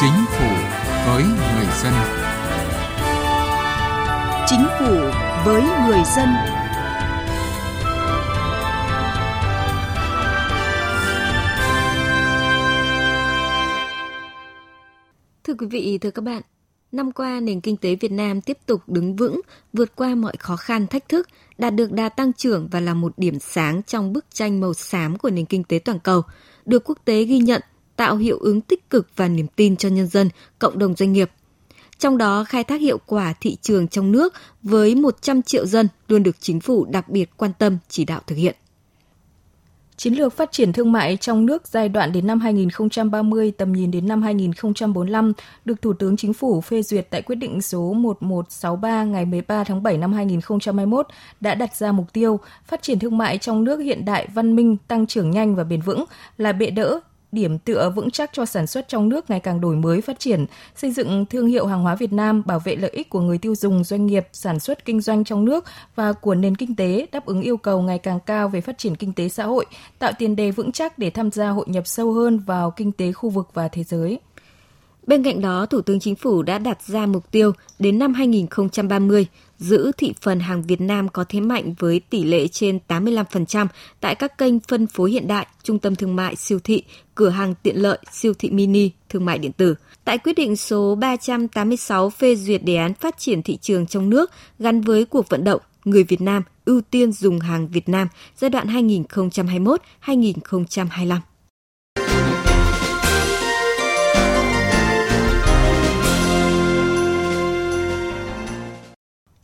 Chính phủ với người dân. Chính phủ với người dân. Thưa quý vị, thưa các bạn, năm qua nền kinh tế Việt Nam tiếp tục đứng vững, vượt qua mọi khó khăn thách thức, đạt được đà tăng trưởng và là một điểm sáng trong bức tranh màu xám của nền kinh tế toàn cầu, được quốc tế ghi nhận, tạo hiệu ứng tích cực và niềm tin cho nhân dân, cộng đồng doanh nghiệp. Trong đó, khai thác hiệu quả thị trường trong nước với 100 triệu dân luôn được chính phủ đặc biệt quan tâm chỉ đạo thực hiện. Chiến lược phát triển thương mại trong nước giai đoạn đến năm 2030 tầm nhìn đến năm 2045 được Thủ tướng Chính phủ phê duyệt tại quyết định số 1163 ngày 13 tháng 7 năm 2021 đã đặt ra mục tiêu phát triển thương mại trong nước hiện đại, văn minh, tăng trưởng nhanh và bền vững là bệ đỡ điểm tựa vững chắc cho sản xuất trong nước ngày càng đổi mới phát triển, xây dựng thương hiệu hàng hóa Việt Nam, bảo vệ lợi ích của người tiêu dùng, doanh nghiệp, sản xuất kinh doanh trong nước và của nền kinh tế, đáp ứng yêu cầu ngày càng cao về phát triển kinh tế xã hội, tạo tiền đề vững chắc để tham gia hội nhập sâu hơn vào kinh tế khu vực và thế giới. Bên cạnh đó, Thủ tướng Chính phủ đã đặt ra mục tiêu đến năm 2030 giữ thị phần hàng Việt Nam có thế mạnh với tỷ lệ trên 85% tại các kênh phân phối hiện đại, trung tâm thương mại, siêu thị, cửa hàng tiện lợi, siêu thị mini, thương mại điện tử. Tại quyết định số 386 phê duyệt đề án phát triển thị trường trong nước gắn với cuộc vận động người Việt Nam ưu tiên dùng hàng Việt Nam giai đoạn 2021-2025.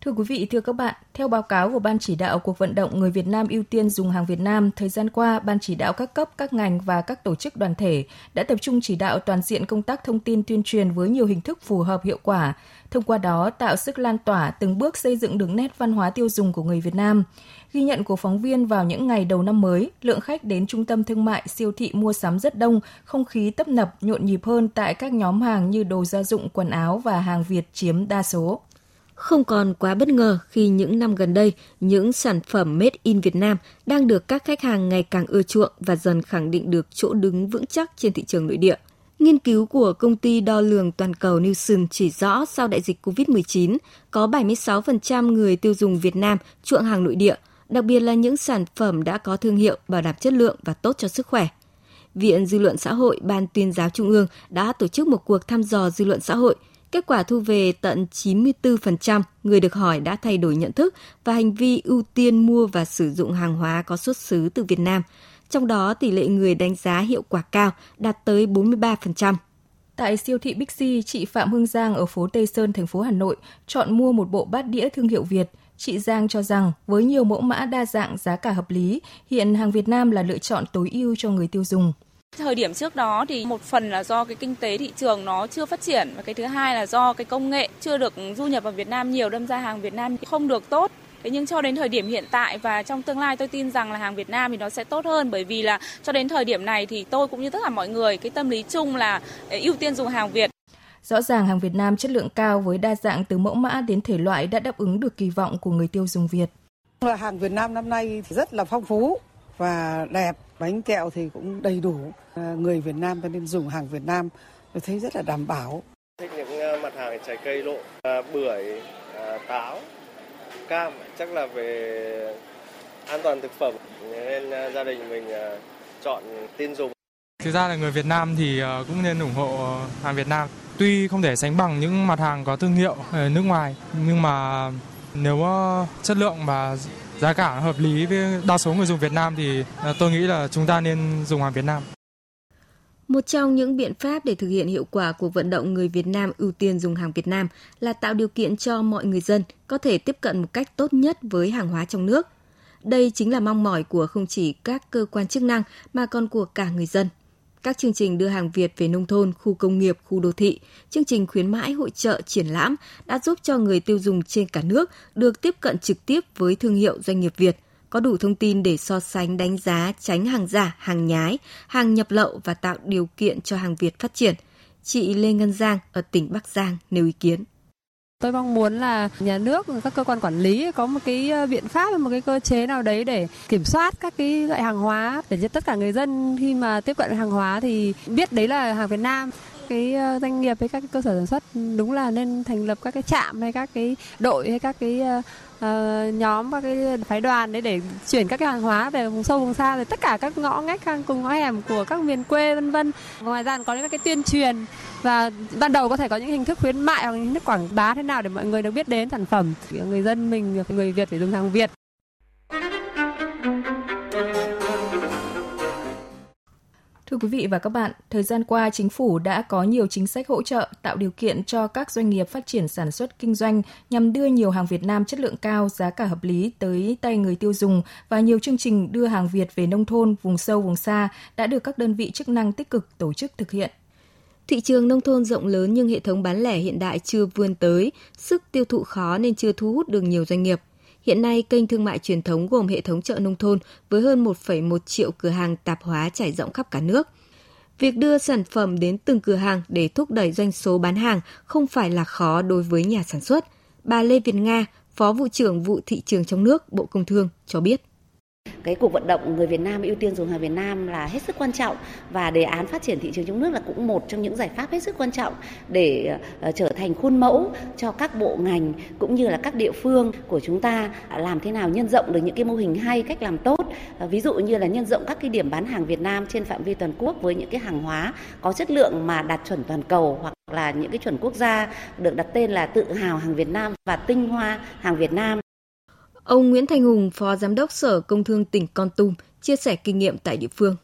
Thưa quý vị, thưa các bạn, theo báo cáo của Ban chỉ đạo cuộc vận động người Việt Nam ưu tiên dùng hàng Việt Nam, thời gian qua, Ban chỉ đạo các cấp, các ngành và các tổ chức đoàn thể đã tập trung chỉ đạo toàn diện công tác thông tin tuyên truyền với nhiều hình thức phù hợp hiệu quả, thông qua đó tạo sức lan tỏa từng bước xây dựng được nét văn hóa tiêu dùng của người Việt Nam. Ghi nhận của phóng viên vào những ngày đầu năm mới, lượng khách đến trung tâm thương mại, siêu thị mua sắm rất đông, không khí tấp nập, nhộn nhịp hơn tại các nhóm hàng như đồ gia dụng, quần áo và hàng Việt chiếm đa số. Không còn quá bất ngờ khi những năm gần đây, những sản phẩm made in Việt Nam đang được các khách hàng ngày càng ưa chuộng và dần khẳng định được chỗ đứng vững chắc trên thị trường nội địa. Nghiên cứu của công ty đo lường toàn cầu Nielsen chỉ rõ sau đại dịch COVID-19, có 76% người tiêu dùng Việt Nam chuộng hàng nội địa, đặc biệt là những sản phẩm đã có thương hiệu, bảo đảm chất lượng và tốt cho sức khỏe. Viện Dư luận Xã hội Ban tuyên giáo Trung ương đã tổ chức một cuộc thăm dò dư luận xã hội – Kết quả thu về tận 94% người được hỏi đã thay đổi nhận thức và hành vi ưu tiên mua và sử dụng hàng hóa có xuất xứ từ Việt Nam. Trong đó, tỷ lệ người đánh giá hiệu quả cao đạt tới 43%. Tại siêu thị Bixi, chị Phạm Hương Giang ở phố Tây Sơn, thành phố Hà Nội chọn mua một bộ bát đĩa thương hiệu Việt. Chị Giang cho rằng với nhiều mẫu mã đa dạng giá cả hợp lý, hiện hàng Việt Nam là lựa chọn tối ưu cho người tiêu dùng. Thời điểm trước đó thì một phần là do cái kinh tế thị trường nó chưa phát triển và cái thứ hai là do cái công nghệ chưa được du nhập vào Việt Nam nhiều đâm ra hàng Việt Nam không được tốt. Thế nhưng cho đến thời điểm hiện tại và trong tương lai tôi tin rằng là hàng Việt Nam thì nó sẽ tốt hơn bởi vì là cho đến thời điểm này thì tôi cũng như tất cả mọi người cái tâm lý chung là ưu tiên dùng hàng Việt. Rõ ràng hàng Việt Nam chất lượng cao với đa dạng từ mẫu mã đến thể loại đã đáp ứng được kỳ vọng của người tiêu dùng Việt. Hàng Việt Nam năm nay rất là phong phú và đẹp, bánh kẹo thì cũng đầy đủ. À, người Việt Nam cho nên dùng hàng Việt Nam tôi thấy rất là đảm bảo. Thích những à, mặt hàng trái cây lộ, à, bưởi, táo, cam chắc là về an toàn thực phẩm nên gia đình mình chọn tin dùng. Thực ra là người Việt Nam thì cũng nên ủng hộ hàng Việt Nam. Tuy không thể sánh bằng những mặt hàng có thương hiệu ở nước ngoài nhưng mà nếu ờ, chất lượng và giá cả hợp lý với đa số người dùng Việt Nam thì ờ, tôi nghĩ là chúng ta nên dùng hàng Việt Nam. Một trong những biện pháp để thực hiện hiệu quả cuộc vận động người Việt Nam ưu tiên dùng hàng Việt Nam là tạo điều kiện cho mọi người dân có thể tiếp cận một cách tốt nhất với hàng hóa trong nước. Đây chính là mong mỏi của không chỉ các cơ quan chức năng mà còn của cả người dân các chương trình đưa hàng Việt về nông thôn, khu công nghiệp, khu đô thị, chương trình khuyến mãi, hội trợ, triển lãm đã giúp cho người tiêu dùng trên cả nước được tiếp cận trực tiếp với thương hiệu doanh nghiệp Việt, có đủ thông tin để so sánh đánh giá tránh hàng giả, hàng nhái, hàng nhập lậu và tạo điều kiện cho hàng Việt phát triển. Chị Lê Ngân Giang ở tỉnh Bắc Giang nêu ý kiến. Tôi mong muốn là nhà nước, các cơ quan quản lý có một cái ờ, biện pháp, một cái cơ chế nào đấy để kiểm soát các cái loại hàng hóa để cho tất cả người dân khi mà tiếp cận hàng hóa thì biết đấy là hàng Việt Nam. Cái ờ, doanh nghiệp hay các cái cơ sở sản xuất đúng là nên thành lập các cái trạm hay các cái đội hay các cái ờ, uh, nhóm các cái phái đoàn đấy để chuyển các cái hàng hóa về vùng sâu vùng xa rồi tất cả các ngõ ngách hàng cùng ngõ hẻm của các miền quê vân vân. Ngoài ra có những cái tuyên truyền và ban đầu có thể có những hình thức khuyến mại hoặc hình thức quảng bá thế nào để mọi người được biết đến sản phẩm. Người dân mình người Việt phải dùng hàng Việt. Thưa quý vị và các bạn, thời gian qua chính phủ đã có nhiều chính sách hỗ trợ tạo điều kiện cho các doanh nghiệp phát triển sản xuất kinh doanh nhằm đưa nhiều hàng Việt Nam chất lượng cao, giá cả hợp lý tới tay người tiêu dùng và nhiều chương trình đưa hàng Việt về nông thôn, vùng sâu, vùng xa đã được các đơn vị chức năng tích cực tổ chức thực hiện. Thị trường nông thôn rộng lớn nhưng hệ thống bán lẻ hiện đại chưa vươn tới, sức tiêu thụ khó nên chưa thu hút được nhiều doanh nghiệp. Hiện nay, kênh thương mại truyền thống gồm hệ thống chợ nông thôn với hơn 1,1 triệu cửa hàng tạp hóa trải rộng khắp cả nước. Việc đưa sản phẩm đến từng cửa hàng để thúc đẩy doanh số bán hàng không phải là khó đối với nhà sản xuất. Bà Lê Việt Nga, Phó vụ trưởng vụ thị trường trong nước, Bộ Công Thương cho biết. Cái cuộc vận động người Việt Nam ưu tiên dùng hàng Việt Nam là hết sức quan trọng và đề án phát triển thị trường trong nước là cũng một trong những giải pháp hết sức quan trọng để ờ, trở thành khuôn mẫu cho các bộ ngành cũng như là các địa phương của chúng ta làm thế nào nhân rộng được những cái mô hình hay, cách làm tốt. Ờ, ví dụ như là nhân rộng các cái điểm bán hàng Việt Nam trên phạm vi toàn quốc với những cái hàng hóa có chất lượng mà đạt chuẩn toàn cầu hoặc là những cái chuẩn quốc gia được đặt tên là tự hào hàng Việt Nam và tinh hoa hàng Việt Nam Ông Nguyễn Thanh Hùng, Phó Giám đốc Sở Công Thương tỉnh Con Tum, chia sẻ kinh nghiệm tại địa phương.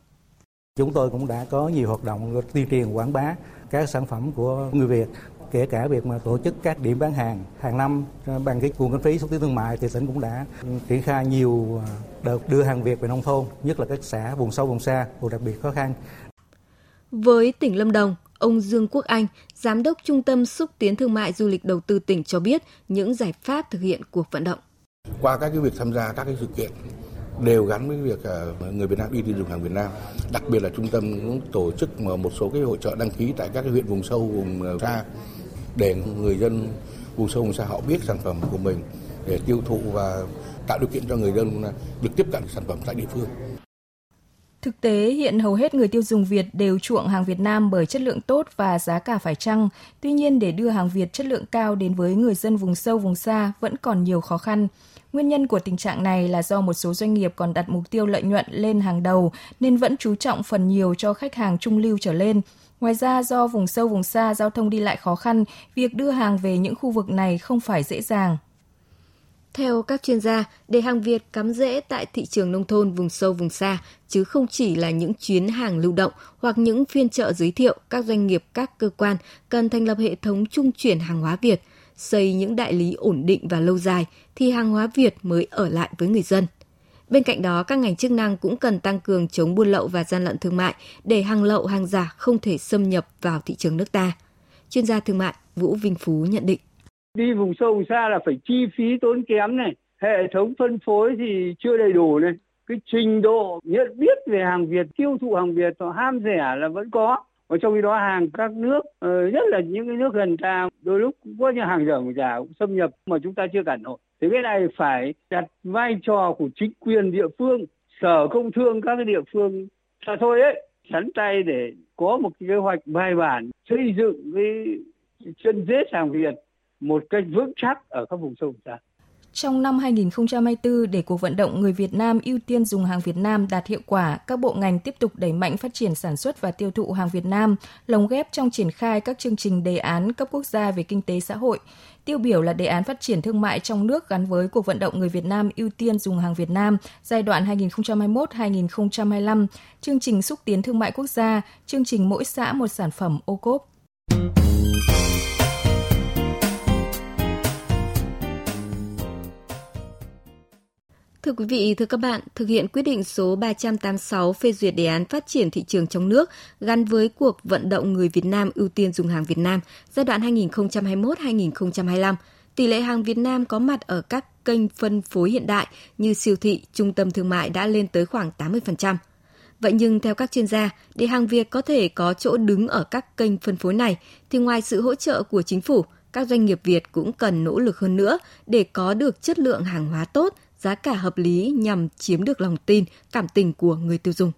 Chúng tôi cũng đã có nhiều hoạt động tuyên truyền quảng bá các sản phẩm của người Việt kể cả việc mà tổ chức các điểm bán hàng hàng năm bằng cái nguồn kinh phí xúc tiến thương mại thì tỉnh cũng đã triển khai nhiều đợt đưa hàng Việt về nông thôn, nhất là các xã vùng sâu vùng xa, vùng đặc biệt khó khăn. Với tỉnh Lâm Đồng, ông Dương Quốc Anh, Giám đốc Trung tâm Xúc tiến Thương mại Du lịch Đầu tư tỉnh cho biết những giải pháp thực hiện cuộc vận động qua các cái việc tham gia các cái sự kiện đều gắn với việc ờ, người Việt Nam ưu tiên dùng hàng Việt Nam. Đặc biệt là trung tâm cũng tổ chức một số cái hội trợ đăng ký tại các cái huyện vùng sâu, vùng ờ, xa để người dân vùng sâu, vùng xa họ biết sản phẩm của mình để tiêu thụ và tạo điều kiện cho người dân ờ, được tiếp cận sản phẩm tại địa phương. Thực tế, hiện hầu hết người tiêu dùng Việt đều chuộng hàng Việt Nam bởi chất lượng tốt và giá cả phải chăng. Tuy nhiên, để đưa hàng Việt chất lượng cao đến với người dân vùng sâu, vùng xa vẫn còn nhiều khó khăn. Nguyên nhân của tình trạng này là do một số doanh nghiệp còn đặt mục tiêu lợi nhuận lên hàng đầu nên vẫn chú trọng phần nhiều cho khách hàng trung lưu trở lên. Ngoài ra, do vùng sâu vùng xa giao thông đi lại khó khăn, việc đưa hàng về những khu vực này không phải dễ dàng. Theo các chuyên gia, để hàng Việt cắm rễ tại thị trường nông thôn vùng sâu vùng xa, chứ không chỉ là những chuyến hàng lưu động hoặc những phiên chợ giới thiệu, các doanh nghiệp, các cơ quan cần thành lập hệ thống trung chuyển hàng hóa Việt, xây những đại lý ổn định và lâu dài thì hàng hóa Việt mới ở lại với người dân. Bên cạnh đó, các ngành chức năng cũng cần tăng cường chống buôn lậu và gian lận thương mại để hàng lậu, hàng giả không thể xâm nhập vào thị trường nước ta. Chuyên gia thương mại Vũ Vinh Phú nhận định đi vùng sâu vùng xa là phải chi phí tốn kém này. Hệ thống phân phối thì chưa đầy đủ này. Cái trình độ nhận biết về hàng Việt, tiêu thụ hàng Việt họ ham rẻ là vẫn có. Và trong khi đó hàng các nước ờ, nhất là những cái nước gần ta, đôi lúc cũng có những hàng dở giả cũng xâm nhập mà chúng ta chưa cản nổi. Thì cái này phải đặt vai trò của chính quyền địa phương, sở công thương các cái địa phương là thôi ấy. Sẵn tay để có một cái kế hoạch bài bản xây dựng cái chân rết hàng Việt một cách vững chắc ở các vùng sâu vùng xa. Trong năm 2024, để cuộc vận động người Việt Nam ưu tiên dùng hàng Việt Nam đạt hiệu quả, các bộ ngành tiếp tục đẩy mạnh phát triển sản xuất và tiêu thụ hàng Việt Nam, lồng ghép trong triển khai các chương trình đề án cấp quốc gia về kinh tế xã hội. Tiêu biểu là đề án phát triển thương mại trong nước gắn với cuộc vận động người Việt Nam ưu tiên dùng hàng Việt Nam giai đoạn 2021-2025, chương trình xúc tiến thương mại quốc gia, chương trình mỗi xã một sản phẩm ô cốp. Thưa quý vị, thưa các bạn, thực hiện quyết định số 386 phê duyệt đề án phát triển thị trường trong nước gắn với cuộc vận động người Việt Nam ưu tiên dùng hàng Việt Nam giai đoạn 2021-2025, tỷ lệ hàng Việt Nam có mặt ở các kênh phân phối hiện đại như siêu thị, trung tâm thương mại đã lên tới khoảng 80%. Vậy nhưng theo các chuyên gia, để hàng Việt có thể có chỗ đứng ở các kênh phân phối này thì ngoài sự hỗ trợ của chính phủ, các doanh nghiệp Việt cũng cần nỗ lực hơn nữa để có được chất lượng hàng hóa tốt, giá cả hợp lý nhằm chiếm được lòng tin, cảm tình của người tiêu dùng.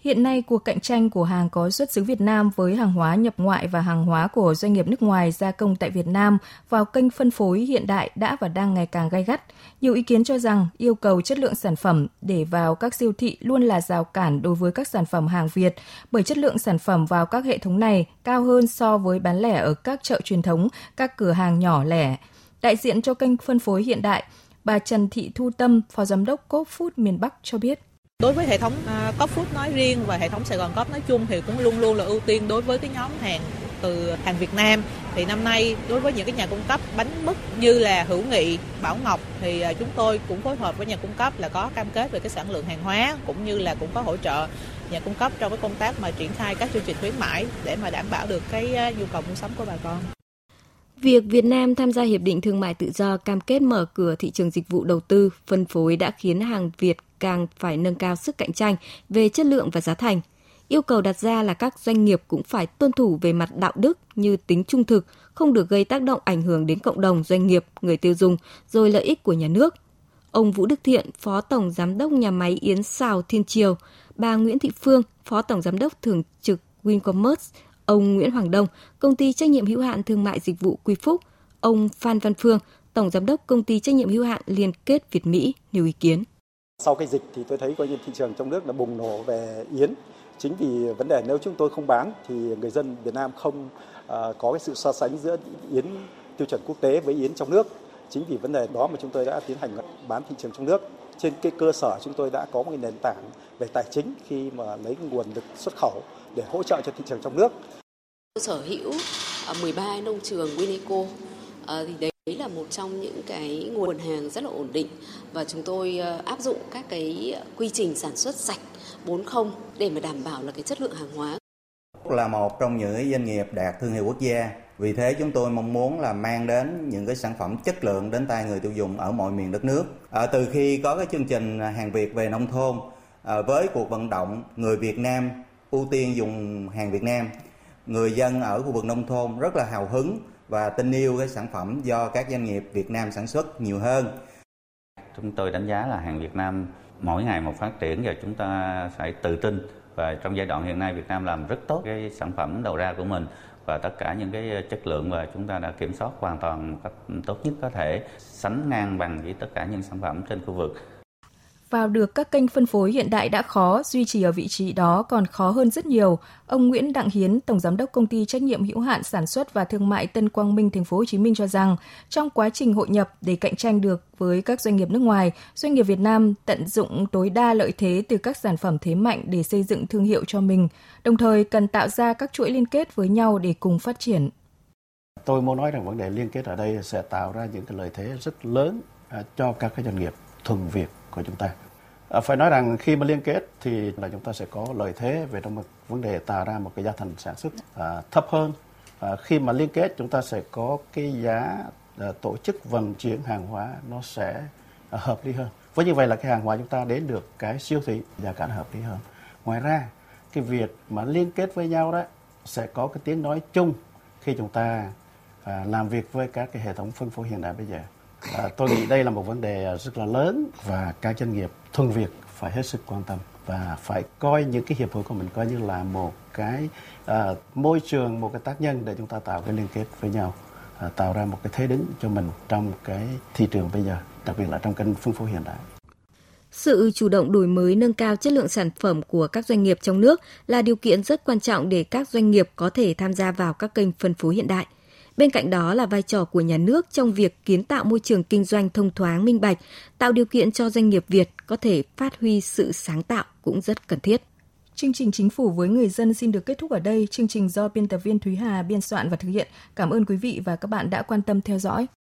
Hiện nay, cuộc cạnh tranh của hàng có xuất xứ Việt Nam với hàng hóa nhập ngoại và hàng hóa của doanh nghiệp nước ngoài gia công tại Việt Nam vào kênh phân phối hiện đại đã và đang ngày càng gay gắt. Nhiều ý kiến cho rằng yêu cầu chất lượng sản phẩm để vào các siêu thị luôn là rào cản đối với các sản phẩm hàng Việt, bởi chất lượng sản phẩm vào các hệ thống này cao hơn so với bán lẻ ở các chợ truyền thống, các cửa hàng nhỏ lẻ. Đại diện cho kênh phân phối hiện đại, bà Trần Thị Thu Tâm, Phó Giám đốc Coop Food miền Bắc cho biết. Đối với hệ thống uh, Food nói riêng và hệ thống Sài Gòn Coop nói chung thì cũng luôn luôn là ưu tiên đối với cái nhóm hàng từ hàng Việt Nam thì năm nay đối với những cái nhà cung cấp bánh mứt như là Hữu Nghị, Bảo Ngọc thì à, chúng tôi cũng phối hợp với nhà cung cấp là có cam kết về cái sản lượng hàng hóa cũng như là cũng có hỗ trợ nhà cung cấp trong cái công tác mà triển khai các chương trình khuyến mãi để mà đảm bảo được cái à, nhu cầu mua sắm của bà con. Việc Việt Nam tham gia Hiệp định Thương mại Tự do cam kết mở cửa thị trường dịch vụ đầu tư, phân phối đã khiến hàng Việt càng phải nâng cao sức cạnh tranh về chất lượng và giá thành. Yêu cầu đặt ra là các doanh nghiệp cũng phải tuân thủ về mặt đạo đức như tính trung thực, không được gây tác động ảnh hưởng đến cộng đồng, doanh nghiệp, người tiêu dùng, rồi lợi ích của nhà nước. Ông Vũ Đức Thiện, Phó Tổng Giám đốc nhà máy Yến Xào Thiên Triều, bà Nguyễn Thị Phương, Phó Tổng Giám đốc Thường trực Wincommerce, ông Nguyễn Hoàng Đông, Công ty trách nhiệm hữu hạn thương mại dịch vụ Quy Phúc, ông Phan Văn Phương, Tổng Giám đốc Công ty trách nhiệm hữu hạn Liên kết Việt Mỹ nêu ý kiến. Sau cái dịch thì tôi thấy coi như thị trường trong nước là bùng nổ về yến. Chính vì vấn đề nếu chúng tôi không bán thì người dân Việt Nam không uh, có cái sự so sánh giữa yến tiêu chuẩn quốc tế với yến trong nước. Chính vì vấn đề đó mà chúng tôi đã tiến hành bán thị trường trong nước. Trên cái cơ sở chúng tôi đã có một cái nền tảng về tài chính khi mà lấy nguồn lực xuất khẩu để hỗ trợ cho thị trường trong nước. Sở hữu 13 nông trường Wineco thì đấy là một trong những cái nguồn hàng rất là ổn định và chúng tôi áp dụng các cái quy trình sản xuất sạch 40 để mà đảm bảo là cái chất lượng hàng hóa. Là một trong những doanh nghiệp đạt thương hiệu quốc gia, vì thế chúng tôi mong muốn là mang đến những cái sản phẩm chất lượng đến tay người tiêu dùng ở mọi miền đất nước. À, từ khi có cái chương trình hàng Việt về nông thôn à, với cuộc vận động người Việt Nam ưu tiên dùng hàng Việt Nam, người dân ở khu vực nông thôn rất là hào hứng và tin yêu cái sản phẩm do các doanh nghiệp Việt Nam sản xuất nhiều hơn. Chúng tôi đánh giá là hàng Việt Nam mỗi ngày một phát triển và chúng ta phải tự tin và trong giai đoạn hiện nay Việt Nam làm rất tốt cái sản phẩm đầu ra của mình và tất cả những cái ờ, chất lượng và chúng ta đã kiểm soát hoàn toàn một cách tốt nhất có thể, sánh ngang bằng với tất cả những sản phẩm trên khu vực vào được các kênh phân phối hiện đại đã khó, duy trì ở vị trí đó còn khó hơn rất nhiều. Ông Nguyễn Đặng Hiến, tổng giám đốc công ty trách nhiệm hữu hạn sản xuất và thương mại Tân Quang Minh thành phố Hồ Chí Minh cho rằng, trong quá trình hội nhập để cạnh tranh được với các doanh nghiệp nước ngoài, doanh nghiệp Việt Nam tận dụng tối đa lợi thế từ các sản phẩm thế mạnh để xây dựng thương hiệu cho mình, đồng thời cần tạo ra các chuỗi liên kết với nhau để cùng phát triển. Tôi muốn nói rằng vấn đề liên kết ở đây sẽ tạo ra những cái lợi thế rất lớn à, cho các cái doanh nghiệp thuần Việt của chúng ta. À, phải nói rằng khi mà liên kết thì là chúng ta sẽ có lợi thế về trong một vấn đề tạo ra một cái giá thành sản xuất à, thấp hơn. À, khi mà liên kết chúng ta sẽ có cái giá à, tổ chức vận chuyển hàng hóa nó sẽ à, hợp lý hơn. Với như vậy là cái hàng hóa chúng ta đến được cái siêu thị giá cả hợp lý hơn. Ngoài ra cái việc mà liên kết với nhau đó sẽ có cái tiếng nói chung khi chúng ta à, làm việc với các cái hệ thống phân phối hiện đại bây giờ. À, tôi nghĩ đây là một vấn đề rất là lớn và các doanh nghiệp thuần Việt phải hết sức quan tâm và phải coi những cái hiệp hội của mình coi như là một cái à, môi trường, một cái tác nhân để chúng ta tạo cái liên kết với nhau, à, tạo ra một cái thế đứng cho mình trong cái thị trường bây giờ, đặc biệt là trong kênh phân phối hiện đại. Sự chủ động đổi mới nâng cao chất lượng sản phẩm của các doanh nghiệp trong nước là điều kiện rất quan trọng để các doanh nghiệp có thể tham gia vào các kênh phân phối hiện đại. Bên cạnh đó là vai trò của nhà nước trong việc kiến tạo môi trường kinh doanh thông thoáng minh bạch, tạo điều kiện cho doanh nghiệp Việt có thể phát huy sự sáng tạo cũng rất cần thiết. Chương trình Chính phủ với người dân xin được kết thúc ở đây. Chương trình do biên tập viên Thúy Hà biên soạn và thực hiện. Cảm ơn quý vị và các bạn đã quan tâm theo dõi.